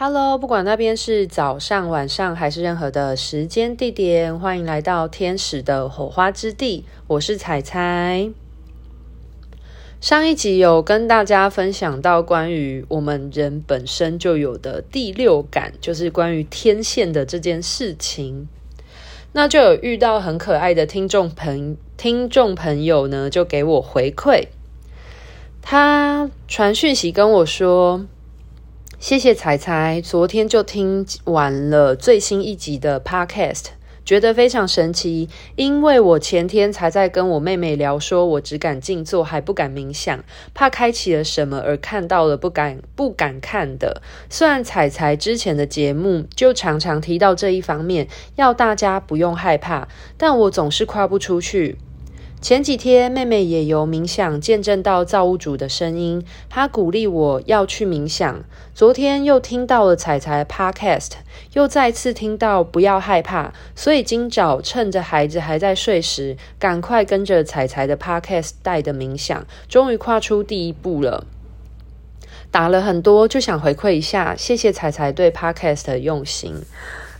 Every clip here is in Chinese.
Hello，不管那边是早上、晚上还是任何的时间地点，欢迎来到天使的火花之地。我是彩彩。上一集有跟大家分享到关于我们人本身就有的第六感，就是关于天线的这件事情。那就有遇到很可爱的听众朋听众朋友呢，就给我回馈，他传讯息跟我说。谢谢彩彩，昨天就听完了最新一集的 Podcast，觉得非常神奇。因为我前天才在跟我妹妹聊，说我只敢静坐，还不敢冥想，怕开启了什么而看到了不敢不敢看的。虽然彩彩之前的节目就常常提到这一方面，要大家不用害怕，但我总是跨不出去。前几天，妹妹也由冥想见证到造物主的声音，她鼓励我要去冥想。昨天又听到了采采 Podcast，又再次听到不要害怕，所以今早趁着孩子还在睡时，赶快跟着彩彩的 Podcast 带的冥想，终于跨出第一步了。打了很多，就想回馈一下，谢谢彩彩对 Podcast 的用心。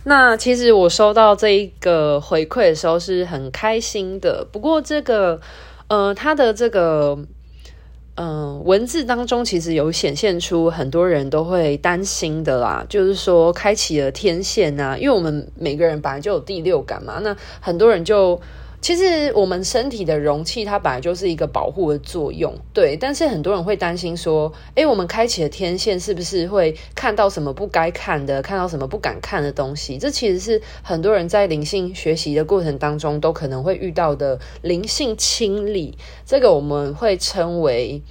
那其实我收到这一个回馈的时候是很开心的，不过这个，呃，他的这个，嗯、文字当中其实有显现出很多人都会担心的啦，就是说开启了天线啊，因为我们每个人本来就有第六感嘛，那很多人就。其实我们身体的容器，它本来就是一个保护的作用，对。但是很多人会担心说，诶，我们开启了天线，是不是会看到什么不该看的，看到什么不敢看的东西？这其实是很多人在灵性学习的过程当中都可能会遇到的灵性清理，这个我们会称为。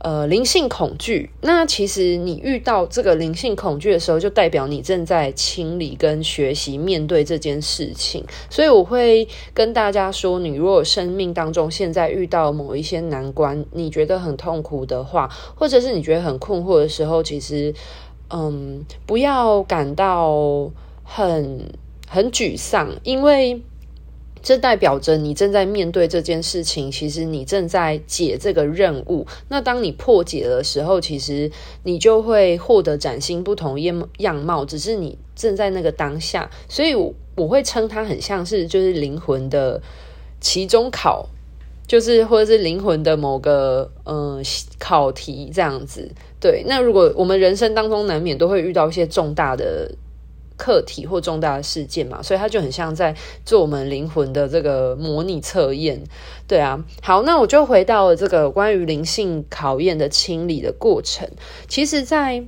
呃，灵性恐惧。那其实你遇到这个灵性恐惧的时候，就代表你正在清理跟学习面对这件事情。所以我会跟大家说，你如果生命当中现在遇到某一些难关，你觉得很痛苦的话，或者是你觉得很困惑的时候，其实，嗯，不要感到很很沮丧，因为。这代表着你正在面对这件事情，其实你正在解这个任务。那当你破解的时候，其实你就会获得崭新不同样样貌。只是你正在那个当下，所以我我会称它很像是就是灵魂的期中考，就是或者是灵魂的某个呃考题这样子。对，那如果我们人生当中难免都会遇到一些重大的。课题或重大的事件嘛，所以它就很像在做我们灵魂的这个模拟测验，对啊。好，那我就回到了这个关于灵性考验的清理的过程。其实，在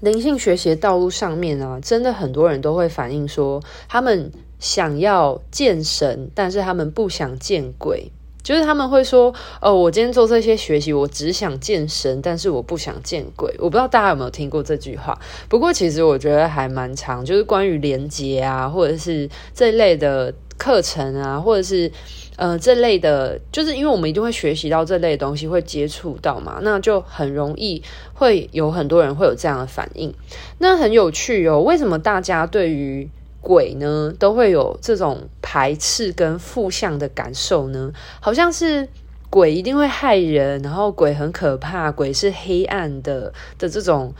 灵性学习道路上面啊，真的很多人都会反映说，他们想要见神，但是他们不想见鬼。就是他们会说，哦，我今天做这些学习，我只想见神，但是我不想见鬼。我不知道大家有没有听过这句话，不过其实我觉得还蛮长，就是关于连结啊，或者是这类的课程啊，或者是呃这类的，就是因为我们一定会学习到这类的东西，会接触到嘛，那就很容易会有很多人会有这样的反应。那很有趣哦，为什么大家对于鬼呢，都会有这种排斥跟负向的感受呢，好像是鬼一定会害人，然后鬼很可怕，鬼是黑暗的的这种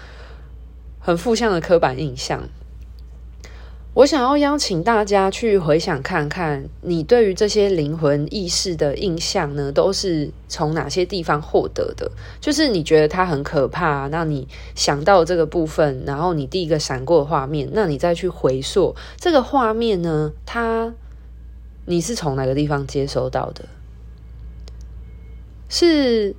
很负向的刻板印象。我想要邀请大家去回想看看，你对于这些灵魂意识的印象呢，都是从哪些地方获得的？就是你觉得它很可怕，那你想到这个部分，然后你第一个闪过的画面，那你再去回溯这个画面呢，它你是从哪个地方接收到的？是？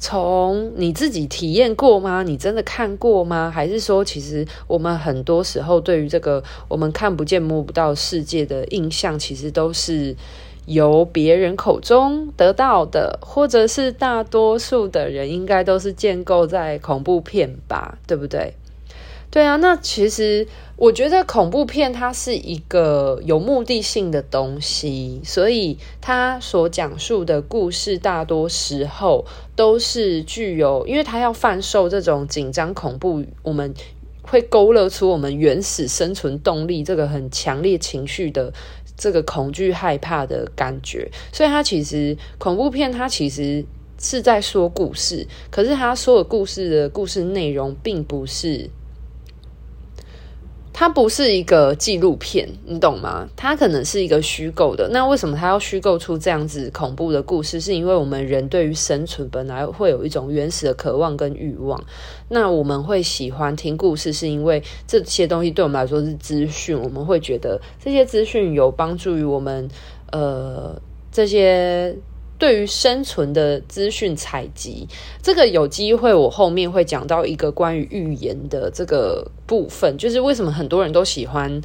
从你自己体验过吗？你真的看过吗？还是说，其实我们很多时候对于这个我们看不见摸不到世界的印象，其实都是由别人口中得到的，或者是大多数的人应该都是建构在恐怖片吧，对不对？对啊，那其实我觉得恐怖片它是一个有目的性的东西，所以它所讲述的故事大多时候都是具有，因为它要贩售这种紧张恐怖，我们会勾勒出我们原始生存动力这个很强烈情绪的这个恐惧害怕的感觉，所以它其实恐怖片它其实是在说故事，可是它说的故事的故事内容并不是。它不是一个纪录片，你懂吗？它可能是一个虚构的。那为什么它要虚构出这样子恐怖的故事？是因为我们人对于生存本来会有一种原始的渴望跟欲望。那我们会喜欢听故事，是因为这些东西对我们来说是资讯，我们会觉得这些资讯有帮助于我们。呃，这些。对于生存的资讯采集，这个有机会我后面会讲到一个关于预言的这个部分，就是为什么很多人都喜欢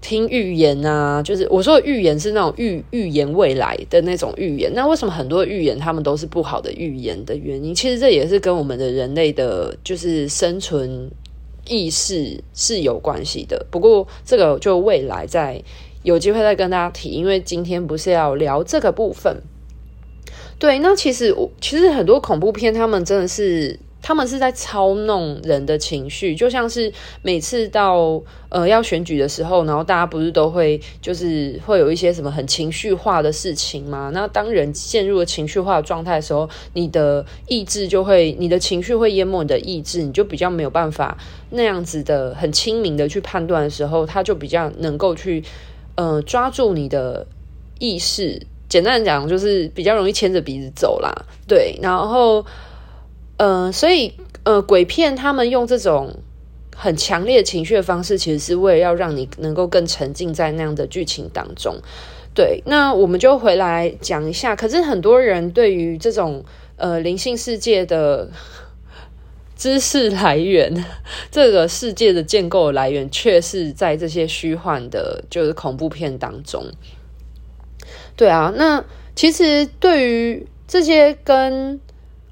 听预言啊？就是我说的预言是那种预预言未来的那种预言。那为什么很多预言他们都是不好的预言的原因？其实这也是跟我们的人类的，就是生存意识是有关系的。不过这个就未来再有机会再跟大家提，因为今天不是要聊这个部分。对，那其实我其实很多恐怖片，他们真的是他们是在操弄人的情绪，就像是每次到呃要选举的时候，然后大家不是都会就是会有一些什么很情绪化的事情吗？那当人陷入了情绪化的状态的时候，你的意志就会，你的情绪会淹没你的意志，你就比较没有办法那样子的很清明的去判断的时候，他就比较能够去呃抓住你的意识。简单讲，就是比较容易牵着鼻子走啦，对。然后，呃，所以，呃，鬼片他们用这种很强烈情绪的方式，其实是为了要让你能够更沉浸在那样的剧情当中。对，那我们就回来讲一下。可是很多人对于这种呃灵性世界的知识来源，这个世界的建构来源，却是在这些虚幻的，就是恐怖片当中。对啊，那其实对于这些跟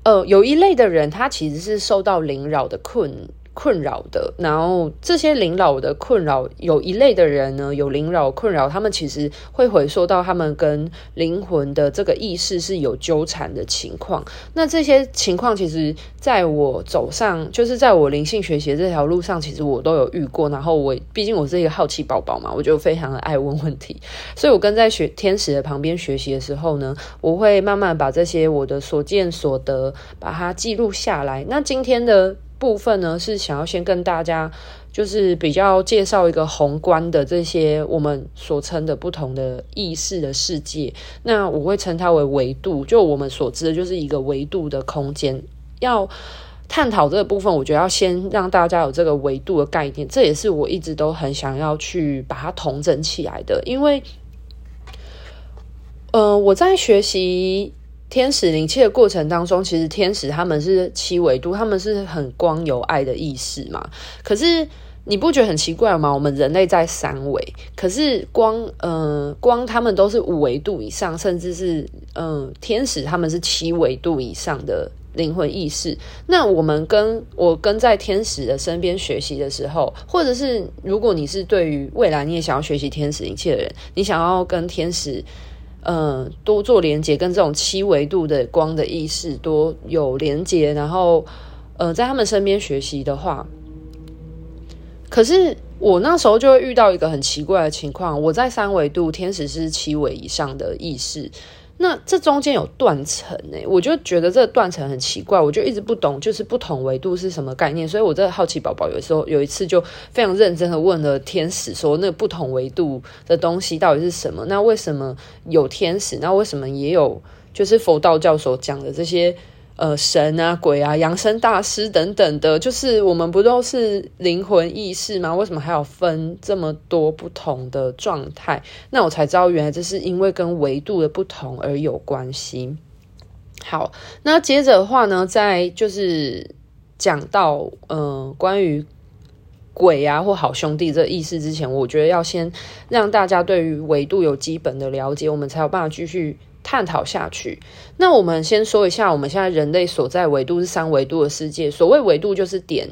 呃有一类的人，他其实是受到灵扰的困。困扰的，然后这些灵扰的困扰，有一类的人呢，有灵扰困扰，他们其实会回溯到他们跟灵魂的这个意识是有纠缠的情况。那这些情况，其实在我走上，就是在我灵性学习这条路上，其实我都有遇过。然后我毕竟我是一个好奇宝宝嘛，我就非常的爱问问题，所以我跟在学天使的旁边学习的时候呢，我会慢慢把这些我的所见所得，把它记录下来。那今天的。部分呢，是想要先跟大家，就是比较介绍一个宏观的这些我们所称的不同的意识的世界。那我会称它为维度，就我们所知的就是一个维度的空间。要探讨这个部分，我觉得要先让大家有这个维度的概念。这也是我一直都很想要去把它统整起来的，因为，呃，我在学习。天使灵气的过程当中，其实天使他们是七维度，他们是很光有爱的意识嘛。可是你不觉得很奇怪吗？我们人类在三维，可是光，呃，光他们都是五维度以上，甚至是，嗯、天使他们是七维度以上的灵魂意识。那我们跟我跟在天使的身边学习的时候，或者是如果你是对于未来你也想要学习天使灵气的人，你想要跟天使。嗯，多做连接，跟这种七维度的光的意识多有连接，然后，呃，在他们身边学习的话，可是我那时候就会遇到一个很奇怪的情况，我在三维度，天使是七维以上的意识。那这中间有断层诶，我就觉得这个断层很奇怪，我就一直不懂，就是不同维度是什么概念。所以我这个好奇宝宝有时候有一次就非常认真的问了天使说，那不同维度的东西到底是什么？那为什么有天使？那为什么也有就是佛道教所讲的这些？呃，神啊，鬼啊，扬升大师等等的，就是我们不都是灵魂意识吗？为什么还要分这么多不同的状态？那我才知道，原来这是因为跟维度的不同而有关系。好，那接着的话呢，在就是讲到呃关于鬼啊或好兄弟这意思之前，我觉得要先让大家对于维度有基本的了解，我们才有办法继续。探讨下去，那我们先说一下，我们现在人类所在维度是三维度的世界。所谓维度就是点，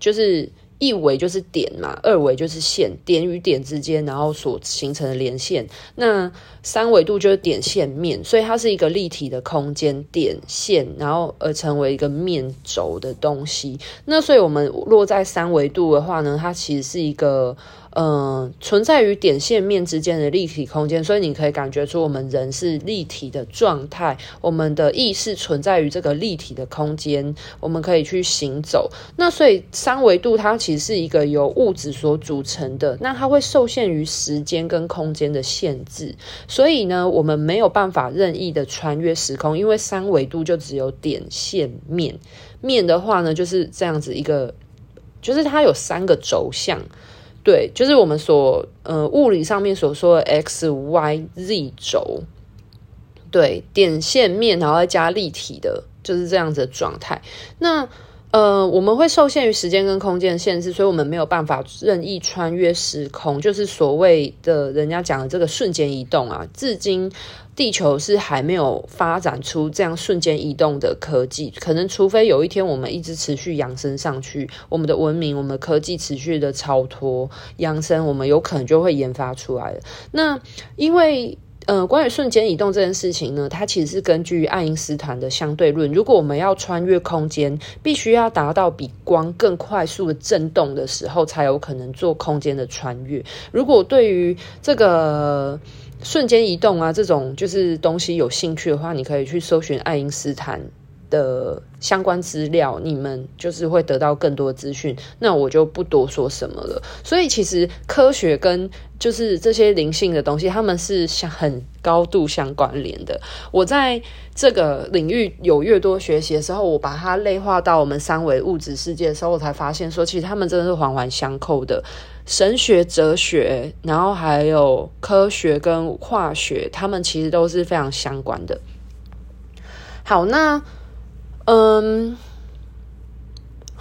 就是一维就是点嘛，二维就是线，点与点之间，然后所形成的连线。那三维度就是点线面，所以它是一个立体的空间，点线，然后而成为一个面轴的东西。那所以我们落在三维度的话呢，它其实是一个。嗯、存在于点线面之间的立体空间，所以你可以感觉出我们人是立体的状态，我们的意识存在于这个立体的空间，我们可以去行走。那所以三维度它其实是一个由物质所组成的，那它会受限于时间跟空间的限制，所以呢，我们没有办法任意的穿越时空，因为三维度就只有点、线、面。面的话呢，就是这样子一个，就是它有三个轴向，对，就是我们所呃物理上面所说的 x、y、z 轴，对，点、线、面，然后再加立体的，就是这样子的状态。那呃，我们会受限于时间跟空间限制，所以我们没有办法任意穿越时空，就是所谓的人家讲的这个瞬间移动啊。至今，地球是还没有发展出这样瞬间移动的科技，可能除非有一天我们一直持续扬升上去，我们的文明、我们的科技持续的超脱扬升，我们有可能就会研发出来。那因为。呃，关于瞬间移动这件事情呢，它其实是根据爱因斯坦的相对论。如果我们要穿越空间，必须要达到比光更快速的震动的时候，才有可能做空间的穿越。如果对于这个瞬间移动啊这种就是东西有兴趣的话，你可以去搜寻爱因斯坦的相关资料，你们就是会得到更多资讯。那我就不多说什么了。所以其实科学跟就是这些灵性的东西，他们是相很高度相关联的。我在这个领域有越多学习的时候，我把它类化到我们三维物质世界的时候，我才发现说，其实他们真的是环环相扣的。神学、哲学，然后还有科学跟化学，他们其实都是非常相关的。好，那。嗯，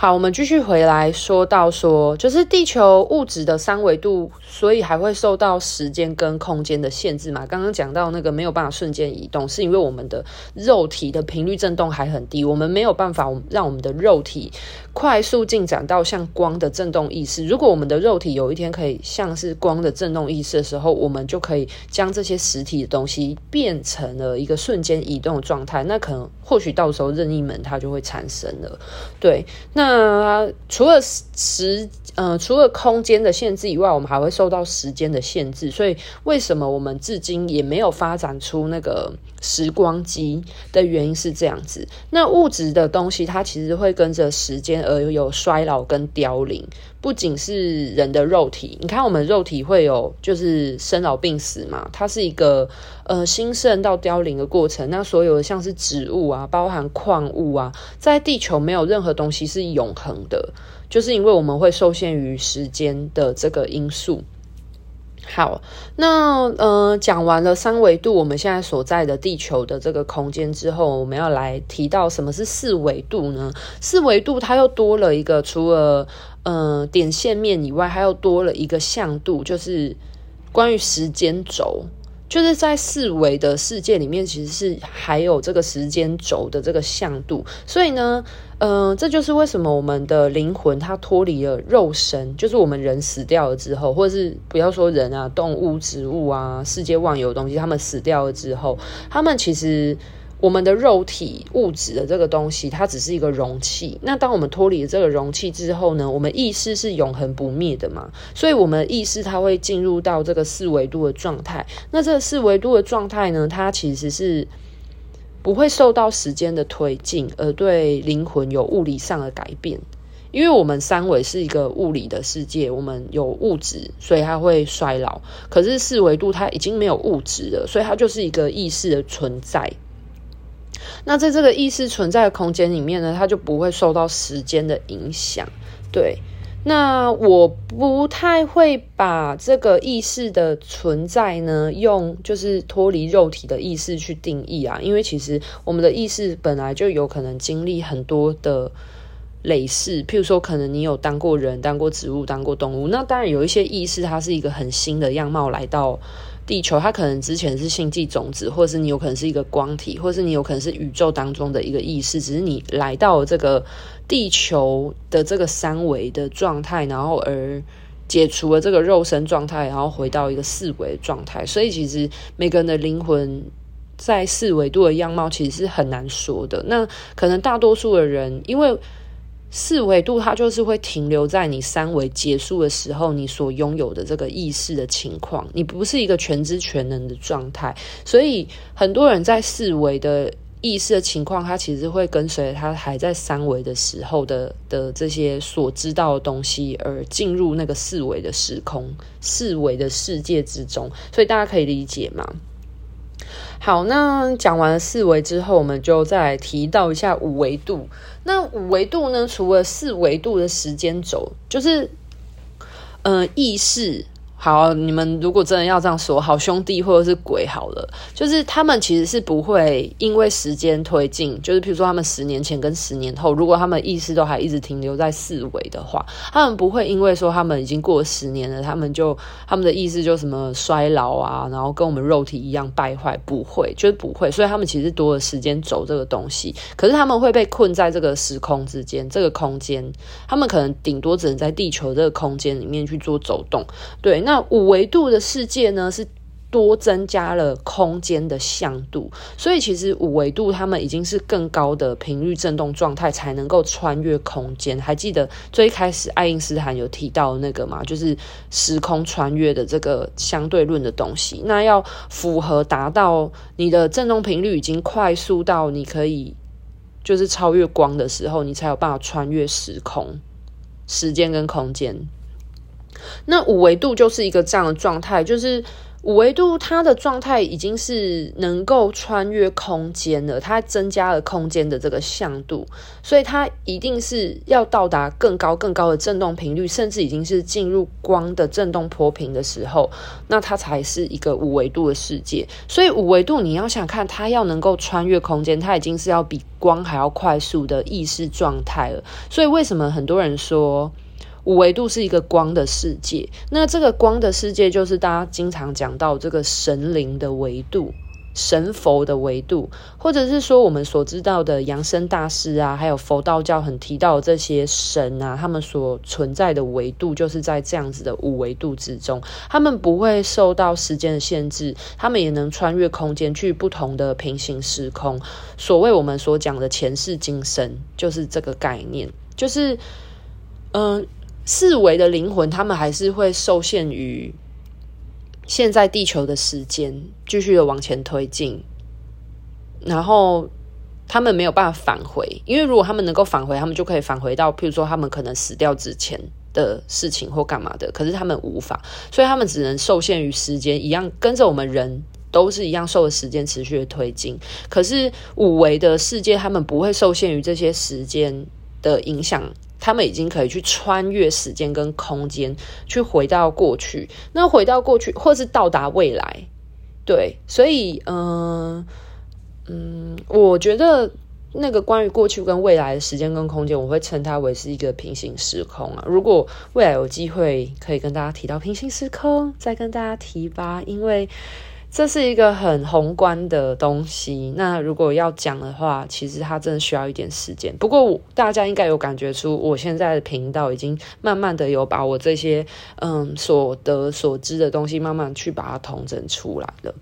好，我们继续回来说到说，就是地球物质的三维度，所以还会受到时间跟空间的限制嘛。刚刚讲到那个没有办法瞬间移动，是因为我们的肉体的频率振动还很低，我们没有办法让我们的肉体。快速进展到像光的振动意识。如果我们的肉体有一天可以像是光的振动意识的时候，我们就可以将这些实体的东西变成了一个瞬间移动的状态。那可能或许到时候任意门它就会产生了。对，那除了时呃除了空间的限制以外，我们还会受到时间的限制。所以为什么我们至今也没有发展出那个时光机的原因是这样子。那物质的东西它其实会跟着时间。而有衰老跟凋零，不仅是人的肉体，你看我们肉体会有就是生老病死嘛，它是一个呃兴盛到凋零的过程。那所有的像是植物啊，包含矿物啊，在地球没有任何东西是永恒的，就是因为我们会受限于时间的这个因素。好，那呃，讲完了三维度，我们现在所在的地球的这个空间之后，我们要来提到什么是四维度呢？四维度它又多了一个，除了呃点线面以外，它又多了一个向度，就是关于时间轴。就是在四维的世界里面，其实是还有这个时间轴的这个向度，所以呢，嗯、呃，这就是为什么我们的灵魂它脱离了肉身，就是我们人死掉了之后，或者是不要说人啊，动物、植物啊，世界万有的东西，他们死掉了之后，他们其实。我们的肉体物质的这个东西，它只是一个容器。那当我们脱离了这个容器之后呢，我们意识是永恒不灭的嘛？所以，我们意识它会进入到这个四维度的状态。那这个四维度的状态呢，它其实是不会受到时间的推进，而对灵魂有物理上的改变。因为我们三维是一个物理的世界，我们有物质，所以它会衰老。可是四维度它已经没有物质了，所以它就是一个意识的存在。那在这个意识存在的空间里面呢，它就不会受到时间的影响。对，那我不太会把这个意识的存在呢，用就是脱离肉体的意识去定义啊，因为其实我们的意识本来就有可能经历很多的累世，譬如说，可能你有当过人、当过植物、当过动物，那当然有一些意识，它是一个很新的样貌来到。地球，它可能之前是星际种子，或者是你有可能是一个光体，或者是你有可能是宇宙当中的一个意识，只是你来到这个地球的这个三维的状态，然后而解除了这个肉身状态，然后回到一个四维的状态。所以，其实每个人的灵魂在四维度的样貌，其实是很难说的。那可能大多数的人，因为四维度，它就是会停留在你三维结束的时候，你所拥有的这个意识的情况，你不是一个全知全能的状态，所以很多人在四维的意识的情况，它其实会跟随它还在三维的时候的的这些所知道的东西，而进入那个四维的时空、四维的世界之中。所以大家可以理解吗？好，那讲完了四维之后，我们就再提到一下五维度。那五维度呢，除了四维度的时间轴，就是、呃，意识。好，你们如果真的要这样说，好兄弟或者是鬼好了，就是他们其实是不会因为时间推进，就是比如说他们十年前跟十年后，如果他们意识都还一直停留在四维的话，他们不会因为说他们已经过了十年了，他们就他们的意识就什么衰老啊，然后跟我们肉体一样败坏，不会，就是不会，所以他们其实多了时间轴这个东西，可是他们会被困在这个时空之间，这个空间，他们可能顶多只能在地球这个空间里面去做走动，对，那。那五维度的世界呢，是多增加了空间的向度，所以其实五维度他们已经是更高的频率振动状态，才能够穿越空间。还记得最开始爱因斯坦有提到那个吗？就是时空穿越的这个相对论的东西。那要符合达到你的振动频率已经快速到你可以就是超越光的时候，你才有办法穿越时空、时间跟空间。那五维度就是一个这样的状态，就是五维度它的状态已经是能够穿越空间了，它增加了空间的这个向度，所以它一定是要到达更高更高的振动频率，甚至已经是进入光的振动波频的时候，那它才是一个五维度的世界。所以五维度你要想看，它要能够穿越空间，它已经是要比光还要快速的意识状态了。所以为什么很多人说，五维度是一个光的世界，那这个光的世界就是大家经常讲到这个神灵的维度、神佛的维度，或者是说我们所知道的扬升大师啊，还有佛道教很提到这些神啊，他们所存在的维度就是在这样子的五维度之中，他们不会受到时间的限制，他们也能穿越空间去不同的平行时空。所谓我们所讲的前世今生，就是这个概念，就是嗯。四维的灵魂，他们还是会受限于现在地球的时间，继续的往前推进。然后他们没有办法返回，因为如果他们能够返回，他们就可以返回到，譬如说他们可能死掉之前的事情或干嘛的。可是他们无法，所以他们只能受限于时间，一样跟着我们人都是一样受的时间持续的推进。可是五维的世界，他们不会受限于这些时间的影响。他们已经可以去穿越时间跟空间，去回到过去。那回到过去，或是到达未来，对。所以，嗯、嗯，我觉得那个关于过去跟未来的时间跟空间，我会称它为是一个平行时空啊。如果未来有机会可以跟大家提到平行时空，再跟大家提吧，因为。这是一个很宏观的东西。那如果要讲的话，其实它真的需要一点时间。不过大家应该有感觉出，我现在的频道已经慢慢的有把我这些嗯所得所知的东西，慢慢去把它统整出来了。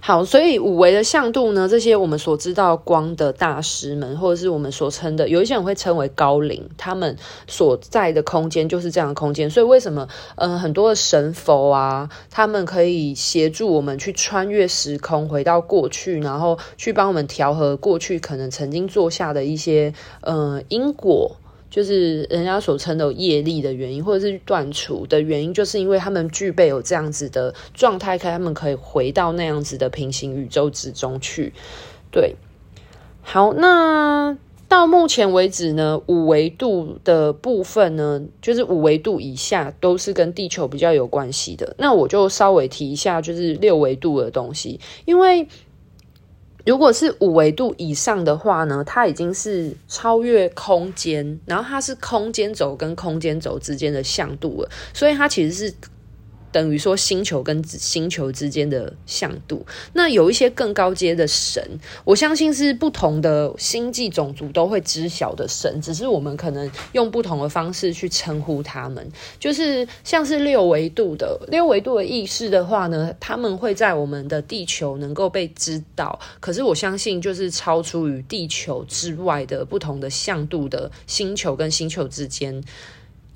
好，所以五维的向度呢，这些我们所知道光的大师们，或者是我们所称的，有一些人会称为高灵，他们所在的空间就是这样的空间。所以为什么，嗯、很多的神佛啊，他们可以协助我们去穿越时空，回到过去，然后去帮我们调和过去可能曾经做下的一些，嗯、因果。就是人家所称的业力的原因，或者是断除的原因，就是因为他们具备有这样子的状态，可他们可以回到那样子的平行宇宙之中去。对，好，那到目前为止呢，五维度的部分呢，就是五维度以下都是跟地球比较有关系的。那我就稍微提一下，就是六维度的东西，因为。如果是五维度以上的话呢，它已经是超越空间，然后它是空间轴跟空间轴之间的向度了，所以它其实是。等于说星球跟星球之间的向度，那有一些更高阶的神，我相信是不同的星际种族都会知晓的神，只是我们可能用不同的方式去称呼他们。就是像是六维度的六维度的意识的话呢，他们会在我们的地球能够被知道，可是我相信就是超出于地球之外的不同的向度的星球跟星球之间。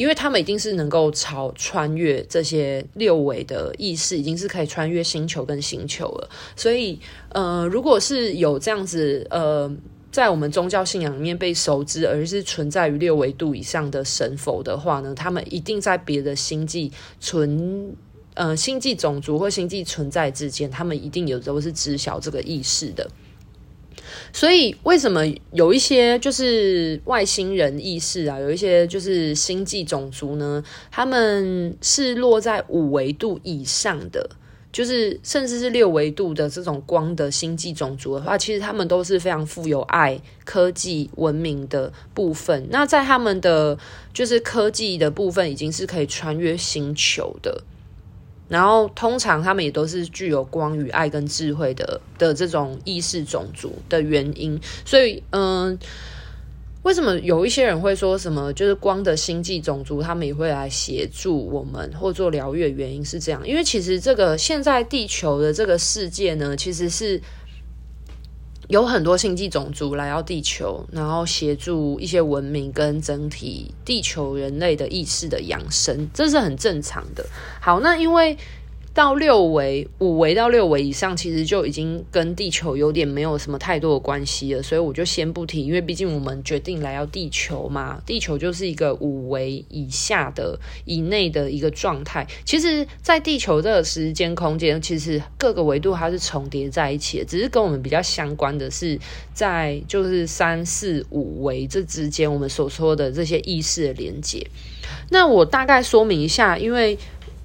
因为他们一定是能够超穿越这些六维的意识，已经是可以穿越星球跟星球了。所以，呃，如果是有这样子，呃，在我们宗教信仰里面被熟知，而是存在于六维度以上的神佛的话呢，他们一定在别的星际存，呃，星际种族或星际存在之间，他们一定有都是知晓这个意识的。所以，为什么有一些就是外星人意识啊，有一些就是星际种族呢？他们是落在五维度以上的，就是甚至是六维度的这种光的星际种族的话，其实他们都是非常富有爱、科技、文明的部分。那在他们的就是科技的部分，已经是可以穿越星球的。然后，通常他们也都是具有光与爱跟智慧的的这种意识种族的原因。所以，嗯，为什么有一些人会说什么就是光的星际种族，他们也会来协助我们或做疗愈原因是这样？因为其实这个现在地球的这个世界呢，其实是。有很多星际种族来到地球，然后协助一些文明跟整体地球人类的意识的养生，这是很正常的。好，那因为。到六维、五维到六维以上，其实就已经跟地球有点没有什么太多的关系了，所以我就先不提，因为毕竟我们决定来到地球嘛，地球就是一个五维以下的以内的一个状态。其实，在地球这个时间空间，其实各个维度它是重叠在一起的，只是跟我们比较相关的是在就是三四五维这之间，我们所说的这些意识的连接。那我大概说明一下，因为。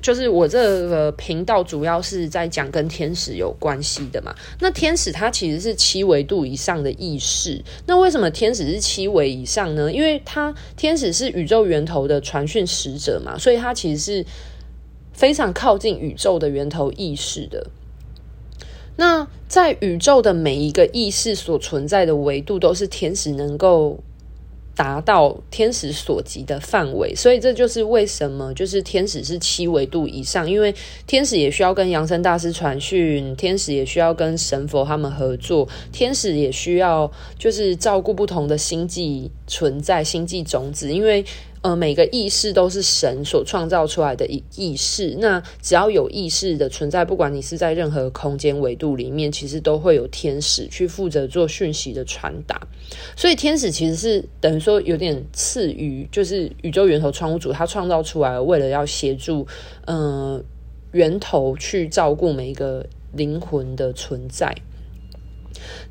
就是我这个频道主要是在讲跟天使有关系的嘛。那天使它其实是七维度以上的意识。那为什么天使是七维以上呢？因为它天使是宇宙源头的传讯使者嘛，所以它其实是非常靠近宇宙的源头意识的。那在宇宙的每一个意识所存在的维度，都是天使能够。达到天使所及的范围，所以这就是为什么就是天使是七维度以上，因为天使也需要跟扬升大师传讯，天使也需要跟神佛他们合作，天使也需要就是照顾不同的星际存在、星际种子，因为。呃，每个意识都是神所创造出来的意意识。那只要有意识的存在，不管你是在任何空间维度里面，其实都会有天使去负责做讯息的传达。所以天使其实是等于说有点次于，就是宇宙源头创物主他创造出来，为了要协助嗯、呃、源头去照顾每一个灵魂的存在。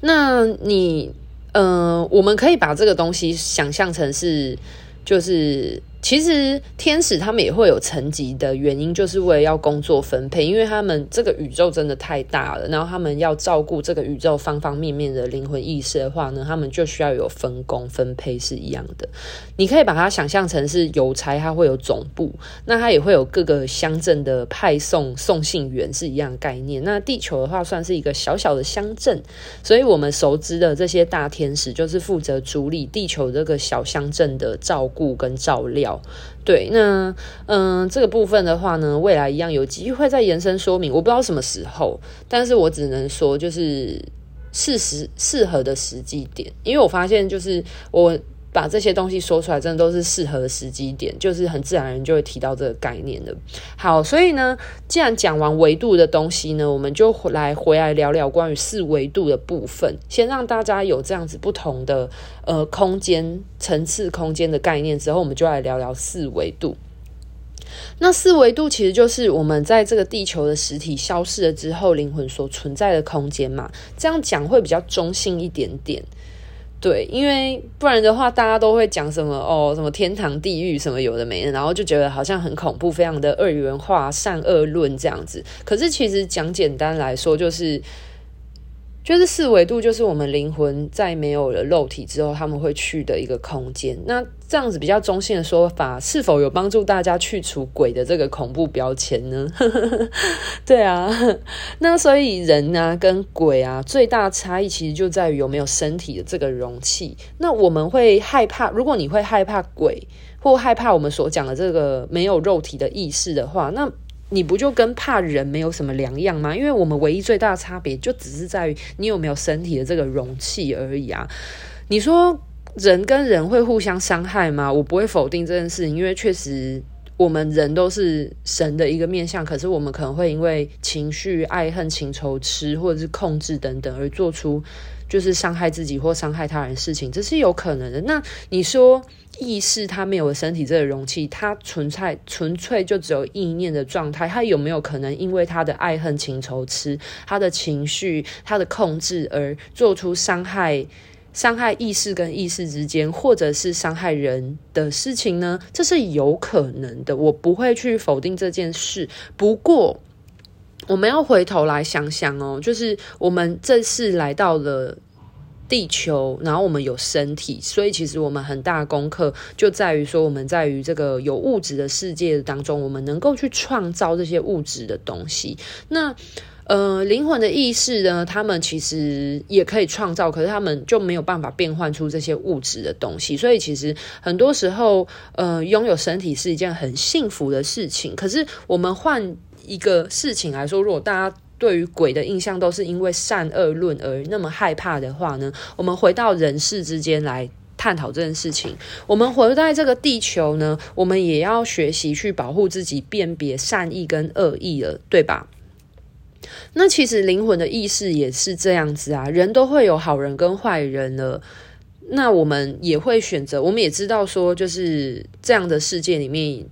那你嗯、呃，我们可以把这个东西想象成是。就是，其实天使他们也会有层级的原因，就是为了要工作分配，因为他们这个宇宙真的太大了，然后他们要照顾这个宇宙方方面面的灵魂意识的话呢，他们就需要有分工分配是一样的。你可以把它想象成是邮差，它会有总部，那它也会有各个乡镇的派送送信员是一样概念。那地球的话算是一个小小的乡镇，所以我们熟知的这些大天使就是负责处理地球这个小乡镇的照。顾跟照料，对，那嗯，这个部分的话呢，未来一样有机会再延伸说明，我不知道什么时候，但是我只能说就是适时适合的实际点，因为我发现就是我。把这些东西说出来，真的都是适合时机点，就是很自然人就会提到这个概念的。好，所以呢，既然讲完维度的东西呢，我们就来回来聊聊关于四维度的部分。先让大家有这样子不同的呃空间层次、空间的概念之后，我们就来聊聊四维度。那四维度其实就是我们在这个地球的实体消失了之后，灵魂所存在的空间嘛。这样讲会比较中性一点点。对，因为不然的话，大家都会讲什么哦，什么天堂、地狱，什么有的没的，然后就觉得好像很恐怖，非常的二元化、善恶论这样子。可是其实讲简单来说，就是。就是四维度，就是我们灵魂在没有了肉体之后，他们会去的一个空间。那这样子比较中性的说法，是否有帮助大家去除鬼的这个恐怖标签呢？对啊，那所以人啊跟鬼啊最大差异其实就在于有没有身体的这个容器。那我们会害怕，如果你会害怕鬼，或害怕我们所讲的这个没有肉体的意识的话，那。你不就跟怕人没有什么两样吗？因为我们唯一最大的差别就只是在于你有没有身体的这个容器而已啊。你说人跟人会互相伤害吗？我不会否定这件事情，因为确实我们人都是神的一个面相，可是我们可能会因为情绪、爱恨情仇、痴或者是控制等等而做出就是伤害自己或伤害他人事情，这是有可能的。那你说？意识它没有身体这个容器，它纯粹纯粹就只有意念的状态。它有没有可能因为他的爱恨情仇、痴，他的情绪、他的控制而做出伤害、伤害意识跟意识之间，或者是伤害人的事情呢？这是有可能的，我不会去否定这件事。不过，我们要回头来想想哦，就是我们这次来到了。地球，然后我们有身体，所以其实我们很大的功课就在于说，我们在于这个有物质的世界当中，我们能够去创造这些物质的东西。那呃，灵魂的意识呢，他们其实也可以创造，可是他们就没有办法变换出这些物质的东西。所以其实很多时候，呃，拥有身体是一件很幸福的事情。可是我们换一个事情来说，如果大家。对于鬼的印象都是因为善恶论而那么害怕的话呢，我们回到人世之间来探讨这件事情。我们活在这个地球呢，我们也要学习去保护自己，辨别善意跟恶意了，对吧？那其实灵魂的意识也是这样子啊，人都会有好人跟坏人了。那我们也会选择，我们也知道说，就是这样的世界里面。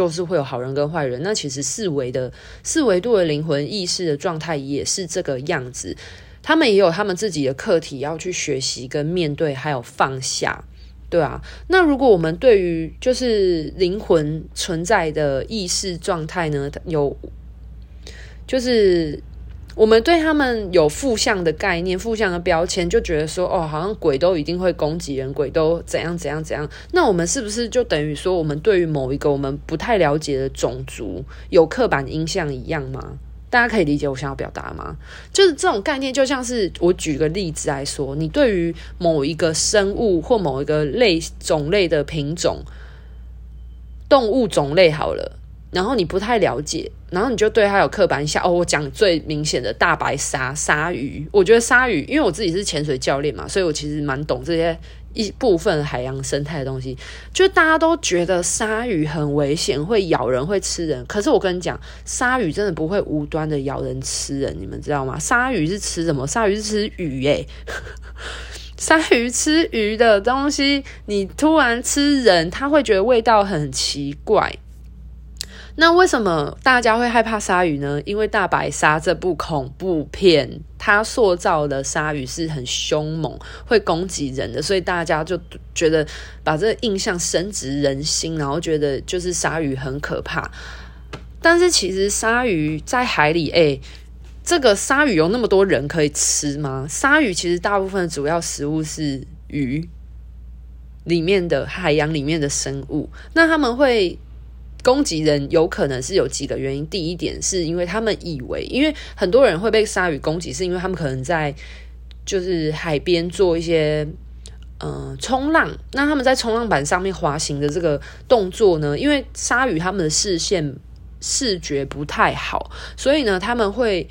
就是会有好人跟坏人，那其实四维的四维度的灵魂意识的状态也是这个样子，他们也有他们自己的课题要去学习跟面对，还有放下，对啊。那如果我们对于就是灵魂存在的意识状态呢，有就是。我们对他们有负向的概念、负向的标签，就觉得说，哦，好像鬼都一定会攻击人，鬼都怎样怎样怎样。那我们是不是就等于说，我们对于某一个我们不太了解的种族有刻板印象一样吗？大家可以理解我想要表达吗？就是这种概念，就像是我举个例子来说，你对于某一个生物或某一个类种类的品种动物种类好了。然后你不太了解，然后你就对它有刻板印象。哦，我讲最明显的大白鲨鲨鱼，我觉得鲨鱼，因为我自己是潜水教练嘛，所以我其实蛮懂这些一部分海洋生态的东西。就大家都觉得鲨鱼很危险，会咬人，会吃人。可是我跟你讲，鲨鱼真的不会无端的咬人吃人，你们知道吗？鲨鱼是吃什么？鲨鱼是吃鱼耶、欸。鲨鱼吃鱼的东西，你突然吃人，它会觉得味道很奇怪。那为什么大家会害怕鲨鱼呢？因为《大白鲨》这部恐怖片，它塑造的鲨鱼是很凶猛，会攻击人的，所以大家就觉得把这个印象深植人心，然后觉得就是鲨鱼很可怕。但是其实鲨鱼在海里，哎，这个鲨鱼有那么多人可以吃吗？鲨鱼其实大部分的主要食物是鱼里面的海洋里面的生物，那他们会。攻击人有可能是有几个原因。第一点是因为他们以为，因为很多人会被鲨鱼攻击，是因为他们可能在就是海边做一些呃冲浪。那他们在冲浪板上面滑行的这个动作呢，因为鲨鱼他们的视线视觉不太好，所以呢他们会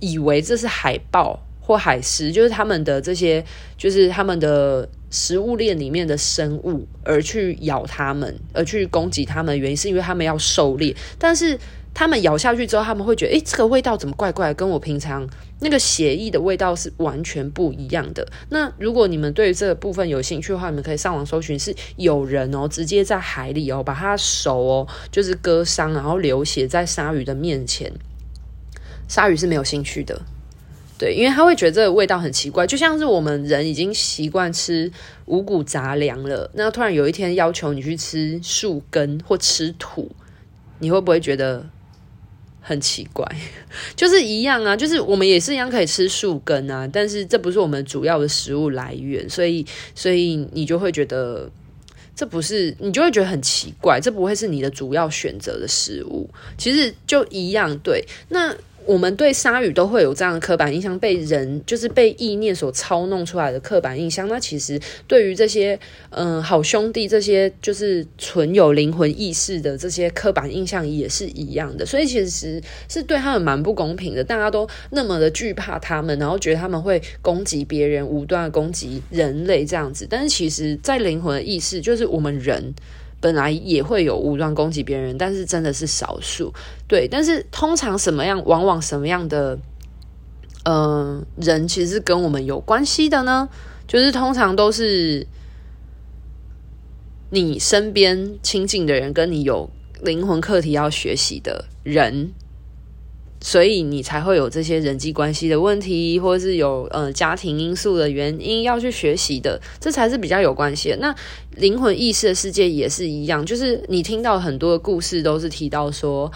以为这是海豹或海狮，就是他们的这些就是他们的。食物链里面的生物，而去咬它们，而去攻击它们原因，是因为他们要狩猎。但是他们咬下去之后，他们会觉得，诶，这个味道怎么怪怪，跟我平常那个血液的味道是完全不一样的。那如果你们对这个部分有兴趣的话，你们可以上网搜寻，是有人哦，直接在海里哦，把他手哦，就是割伤，然后流血在鲨鱼的面前，鲨鱼是没有兴趣的。对，因为他会觉得这个味道很奇怪，就像是我们人已经习惯吃五谷杂粮了，那突然有一天要求你去吃树根或吃土，你会不会觉得很奇怪？就是一样啊，就是我们也是一样可以吃树根啊，但是这不是我们主要的食物来源，所以所以你就会觉得。这不是你就会觉得很奇怪，这不会是你的主要选择的食物。其实就一样，对。那我们对鲨鱼都会有这样的刻板印象，被人就是被意念所操弄出来的刻板印象。那其实对于这些嗯、好兄弟，这些就是存有灵魂意识的这些刻板印象也是一样的。所以其实是对他们蛮不公平的。大家都那么的惧怕他们，然后觉得他们会攻击别人，无端攻击人类这样子。但是其实，在灵魂意识，就是我们人。本来也会有无端攻击别人，但是真的是少数。对，但是通常什么样，往往什么样的，嗯、人其实是跟我们有关系的呢？就是通常都是你身边亲近的人，跟你有灵魂课题要学习的人。所以你才会有这些人际关系的问题，或者是有呃家庭因素的原因要去学习的，这才是比较有关系。那灵魂意识的世界也是一样，就是你听到很多的故事都是提到说。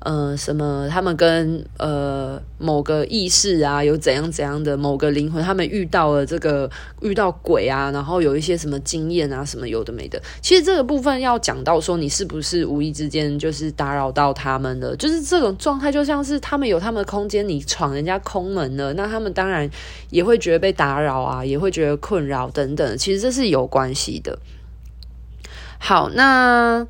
呃，什么？他们跟呃某个意识啊，有怎样怎样的某个灵魂，他们遇到了这个遇到鬼啊，然后有一些什么经验啊，什么有的没的。其实这个部分要讲到说，你是不是无意之间就是打扰到他们的，就是这种状态，就像是他们有他们的空间，你闯人家空门了，那他们当然也会觉得被打扰啊，也会觉得困扰等等。其实这是有关系的。好，那。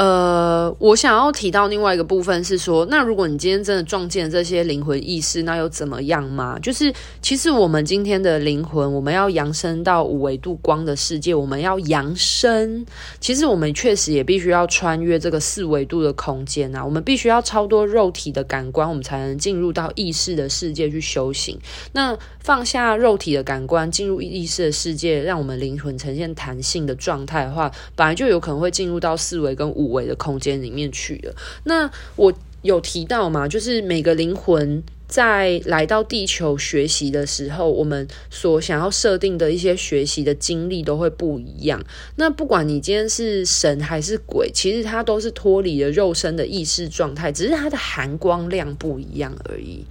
呃，我想要提到另外一个部分是说，那如果你今天真的撞见这些灵魂意识，那又怎么样吗？就是其实我们今天的灵魂，我们要扬升到五维度光的世界，我们要扬升，其实我们确实也必须要穿越这个四维度的空间啊，我们必须要超多肉体的感官，我们才能进入到意识的世界去修行。那放下肉体的感官，进入意识的世界，让我们灵魂呈现弹性的状态的话，本来就有可能会进入到四维跟五维的空间里面去了。那我有提到嘛，就是每个灵魂在来到地球学习的时候，我们所想要设定的一些学习的经历都会不一样。那不管你今天是神还是鬼，其实它都是脱离了肉身的意识状态，只是它的含光量不一样而已。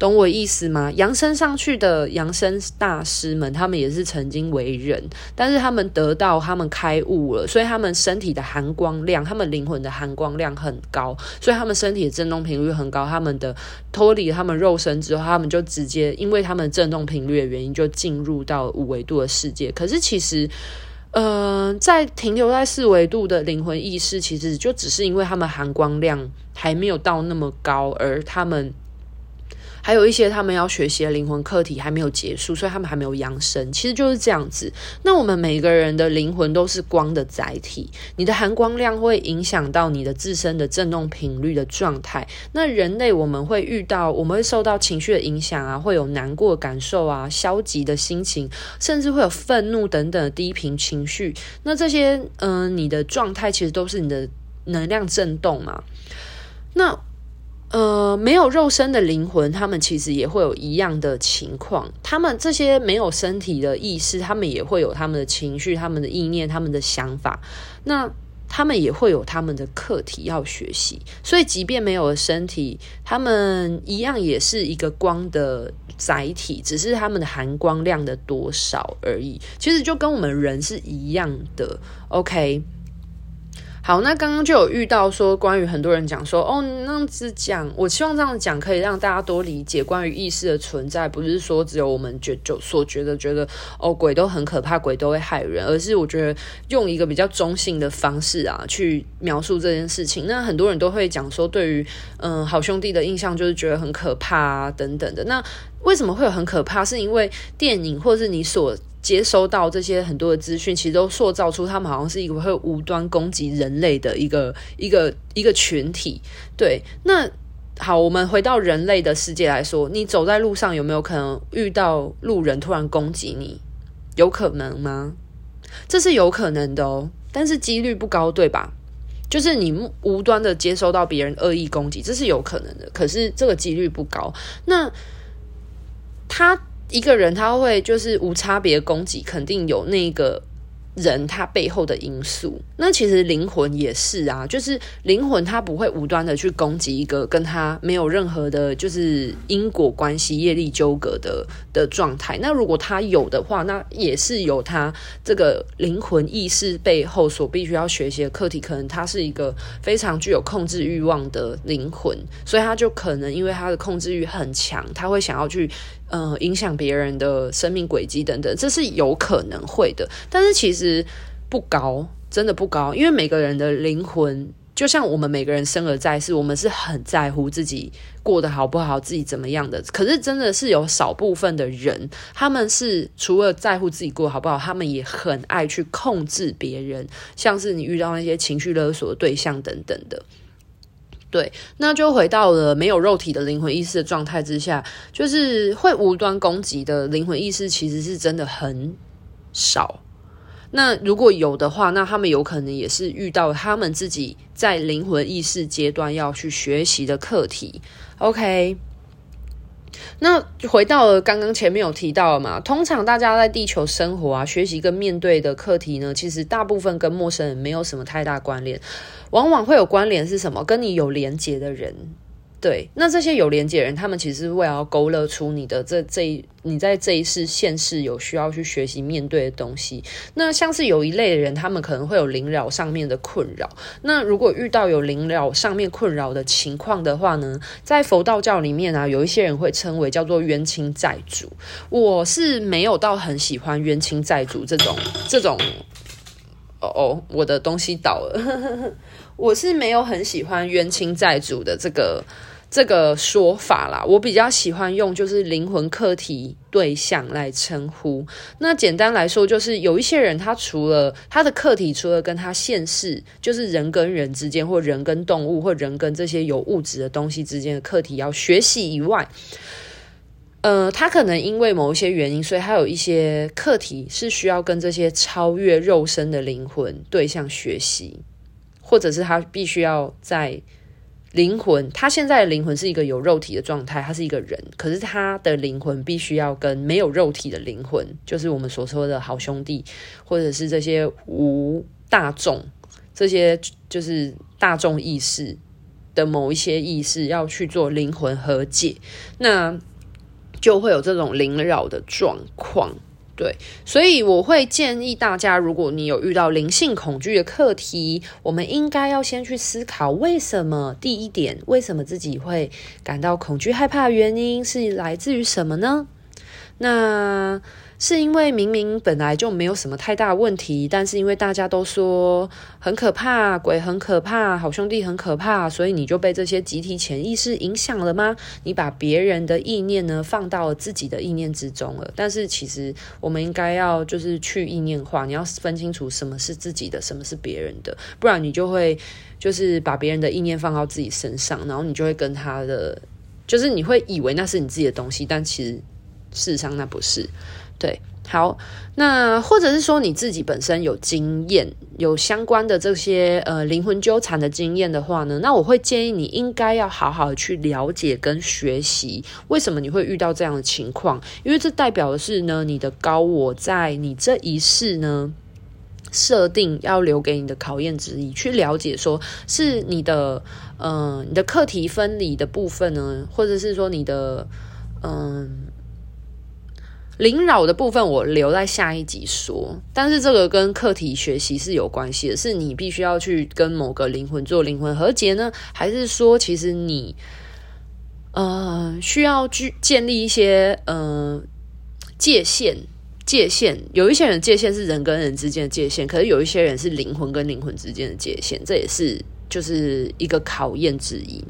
懂我意思吗？扬升上去的扬升大师们，他们也是曾经为人，但是他们得到他们开悟了，所以他们身体的含光量，他们灵魂的含光量很高，所以他们身体的振动频率很高。他们的脱离他们肉身之后，他们就直接因为他们振动频率的原因，就进入到五维度的世界。可是其实，嗯、呃，在停留在四维度的灵魂意识，其实就只是因为他们含光量还没有到那么高，而他们。还有一些他们要学习的灵魂课题还没有结束，所以他们还没有扬升。其实就是这样子。那我们每个人的灵魂都是光的载体，你的含光量会影响到你的自身的振动频率的状态。那人类我们会遇到，我们会受到情绪的影响啊，会有难过感受啊，消极的心情，甚至会有愤怒等等低频情绪。那这些，嗯、你的状态其实都是你的能量振动嘛。那呃，没有肉身的灵魂，他们其实也会有一样的情况。他们这些没有身体的意识，他们也会有他们的情绪、他们的意念、他们的想法。那他们也会有他们的课题要学习。所以，即便没有了身体，他们一样也是一个光的载体，只是他们的含光量的多少而已。其实就跟我们人是一样的。OK。好，那刚刚就有遇到说，关于很多人讲说，哦，那样子讲，我希望这样讲可以让大家多理解关于意识的存在，不是说只有我们觉就所觉得觉得哦，鬼都很可怕，鬼都会害人，而是我觉得用一个比较中性的方式啊，去描述这件事情。那很多人都会讲说，对于嗯好兄弟的印象就是觉得很可怕啊等等的。那为什么会有很可怕？是因为电影或是你所接收到这些很多的资讯，其实都塑造出他们好像是一个会无端攻击人类的一个一个一个群体。对，那好，我们回到人类的世界来说，你走在路上有没有可能遇到路人突然攻击你？有可能吗？这是有可能的哦，但是几率不高，对吧？就是你无端的接收到别人恶意攻击，这是有可能的，可是这个几率不高。那他。一个人他会就是无差别攻击，肯定有那个人他背后的因素，那其实灵魂也是啊，就是灵魂他不会无端的去攻击一个跟他没有任何的，就是因果关系、业力纠葛的的状态。那如果他有的话，那也是有他这个灵魂意识背后所必须要学习的课题。可能他是一个非常具有控制欲望的灵魂，所以他就可能因为他的控制欲很强，他会想要去。呃，影响别人的生命轨迹等等，这是有可能会的，但是其实不高，真的不高，因为每个人的灵魂，就像我们每个人生而在世，我们是很在乎自己过得好不好，自己怎么样的。可是真的是有少部分的人，他们是除了在乎自己过得好不好，他们也很爱去控制别人，像是你遇到那些情绪勒索的对象等等的。对，那就回到了没有肉体的灵魂意识的状态之下，就是会无端攻击的灵魂意识，其实是真的很少。那如果有的话，那他们有可能也是遇到他们自己在灵魂意识阶段要去学习的课题。OK。那回到了刚刚前面有提到了嘛，通常大家在地球生活啊，学习跟面对的课题呢，其实大部分跟陌生人没有什么太大关联，往往会有关联是什么？跟你有连结的人。对，那这些有连接人，他们其实是为了要勾勒出你的这这一，你在这一世现世有需要去学习面对的东西。那像是有一类的人，他们可能会有灵扰上面的困扰。那如果遇到有灵扰上面困扰的情况的话呢，在佛道教里面啊，有一些人会称为叫做冤亲债主。我是没有到很喜欢冤亲债主这种这种。哦哦，我的东西倒了。我是没有很喜欢冤亲债主的这个。这个说法啦，我比较喜欢用就是灵魂课题对象来称呼。那简单来说，就是有一些人，他除了他的课题，除了跟他现世，就是人跟人之间，或人跟动物，或人跟这些有物质的东西之间的课题要学习以外，呃，他可能因为某一些原因，所以他有一些课题是需要跟这些超越肉身的灵魂对象学习，或者是他必须要在。灵魂，他现在的灵魂是一个有肉体的状态，他是一个人，可是他的灵魂必须要跟没有肉体的灵魂，就是我们所说的好兄弟，或者是这些无大众，这些就是大众意识的某一些意识要去做灵魂和解，那就会有这种灵扰的状况。对，所以我会建议大家，如果你有遇到灵性恐惧的课题，我们应该要先去思考为什么。第一点，为什么自己会感到恐惧、害怕原因是来自于什么呢？那。是因为明明本来就没有什么太大问题，但是因为大家都说很可怕，鬼很可怕，好兄弟很可怕，所以你就被这些集体潜意识影响了吗？你把别人的意念呢放到了自己的意念之中了。但是其实我们应该要就是去意念化，你要分清楚什么是自己的，什么是别人的，不然你就会就是把别人的意念放到自己身上，然后你就会跟他的，就是你会以为那是你自己的东西，但其实事实上那不是。对，好，那或者是说你自己本身有经验，有相关的这些呃灵魂纠缠的经验的话呢，那我会建议你应该要好好去了解跟学习，为什么你会遇到这样的情况？因为这代表的是呢，你的高我在你这一世呢设定要留给你的考验之一，去了解说是你的嗯、呃、你的课题分离的部分呢，或者是说你的嗯。灵扰的部分我留在下一集说，但是这个跟课题学习是有关系的，是你必须要去跟某个灵魂做灵魂和解呢，还是说其实你呃需要去建立一些呃界限？界限，有一些人界限是人跟人之间的界限，可是有一些人是灵魂跟灵魂之间的界限，这也是就是一个考验之一。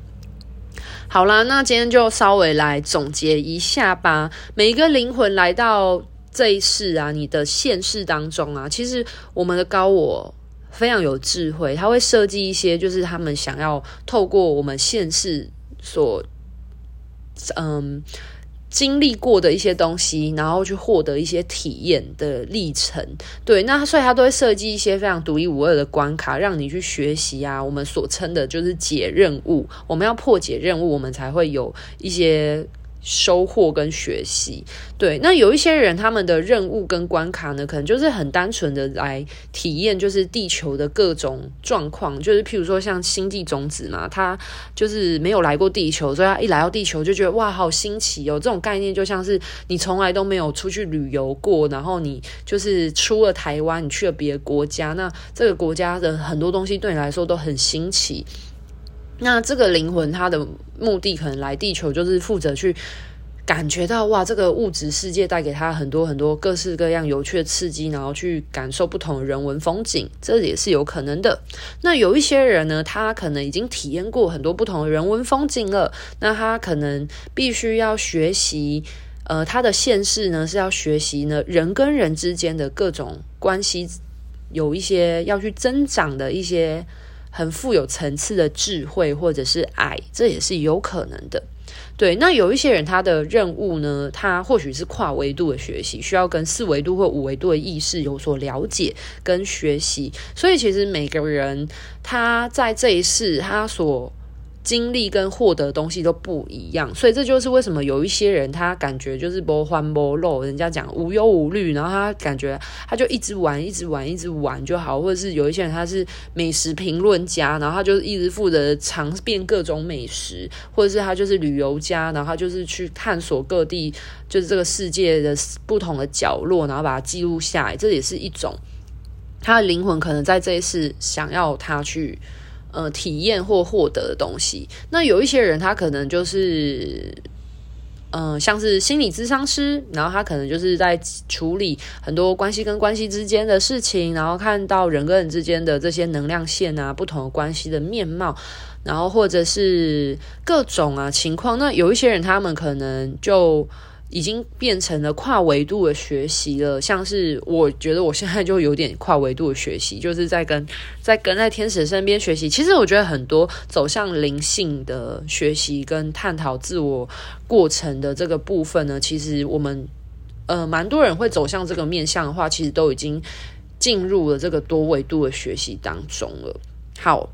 好啦，那今天就稍微来总结一下吧。每一个灵魂来到这一世啊，你的现世当中啊，其实我们的高我非常有智慧，他会设计一些，就是他们想要透过我们现世所，嗯。经历过的一些东西，然后去获得一些体验的历程，对，那所以他都会设计一些非常独一无二的关卡，让你去学习啊。我们所称的就是解任务，我们要破解任务，我们才会有一些收获跟学习，对，那有一些人他们的任务跟关卡呢，可能就是很单纯的来体验，就是地球的各种状况，就是譬如说像星际种子嘛，他就是没有来过地球，所以他一来到地球就觉得哇，好新奇哦，这种概念就像是你从来都没有出去旅游过，然后你就是出了台湾，你去了别的国家，那这个国家的很多东西对你来说都很新奇。那这个灵魂，它的目的可能来地球，就是负责去感觉到哇，这个物质世界带给他很多很多各式各样有趣的刺激，然后去感受不同的人文风景，这也是有可能的。那有一些人呢，他可能已经体验过很多不同的人文风景了，那他可能必须要学习，呃，他的现世呢是要学习呢人跟人之间的各种关系，有一些要去增长的一些。很富有层次的智慧，或者是爱，这也是有可能的。对，那有一些人他的任务呢，他或许是跨维度的学习，需要跟四维度或五维度的意识有所了解跟学习。所以，其实每个人他在这一世，他所经历跟获得的东西都不一样，所以这就是为什么有一些人他感觉就是不欢不乐，人家讲无忧无虑，然后他感觉他就一直玩，一直玩，一直玩就好，或者是有一些人他是美食评论家，然后他就一直负责尝遍各种美食，或者是他就是旅游家，然后他就是去探索各地，就是这个世界的不同的角落，然后把它记录下来，这也是一种他的灵魂可能在这一世想要他去。呃，体验或获得的东西，那有一些人他可能就是，嗯、像是心理咨商师，然后他可能就是在处理很多关系跟关系之间的事情，然后看到人跟人之间的这些能量线啊，不同的关系的面貌，然后或者是各种啊情况。那有一些人他们可能就。已经变成了跨维度的学习了，像是我觉得我现在就有点跨维度的学习，就是在跟在跟在天使身边学习。其实我觉得很多走向灵性的学习跟探讨自我过程的这个部分呢，其实我们呃蛮多人会走向这个面向的话，其实都已经进入了这个多维度的学习当中了。好，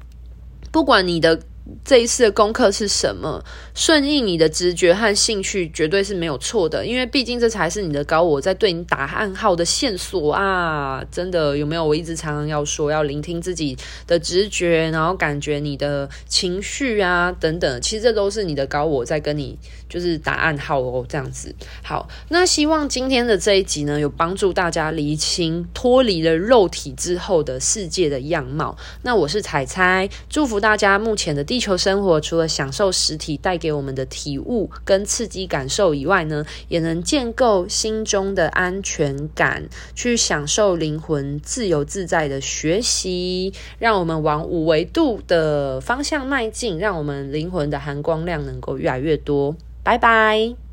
不管你的。这一次的功课是什么？顺应你的直觉和兴趣绝对是没有错的，因为毕竟这才是你的高我在对你打暗号的线索啊！真的有没有？我一直常常要说，要聆听自己的直觉，然后感觉你的情绪啊等等，其实这都是你的高我在跟你就是打暗号哦，这样子。好，那希望今天的这一集呢，有帮助大家厘清脱离了肉体之后的世界的样貌。那我是彩彩，祝福大家目前的第。地球生活除了享受实体带给我们的体悟跟刺激感受以外呢，也能建构心中的安全感，去享受灵魂自由自在的学习，让我们往五维度的方向迈进，让我们灵魂的含光量能够越来越多。拜拜。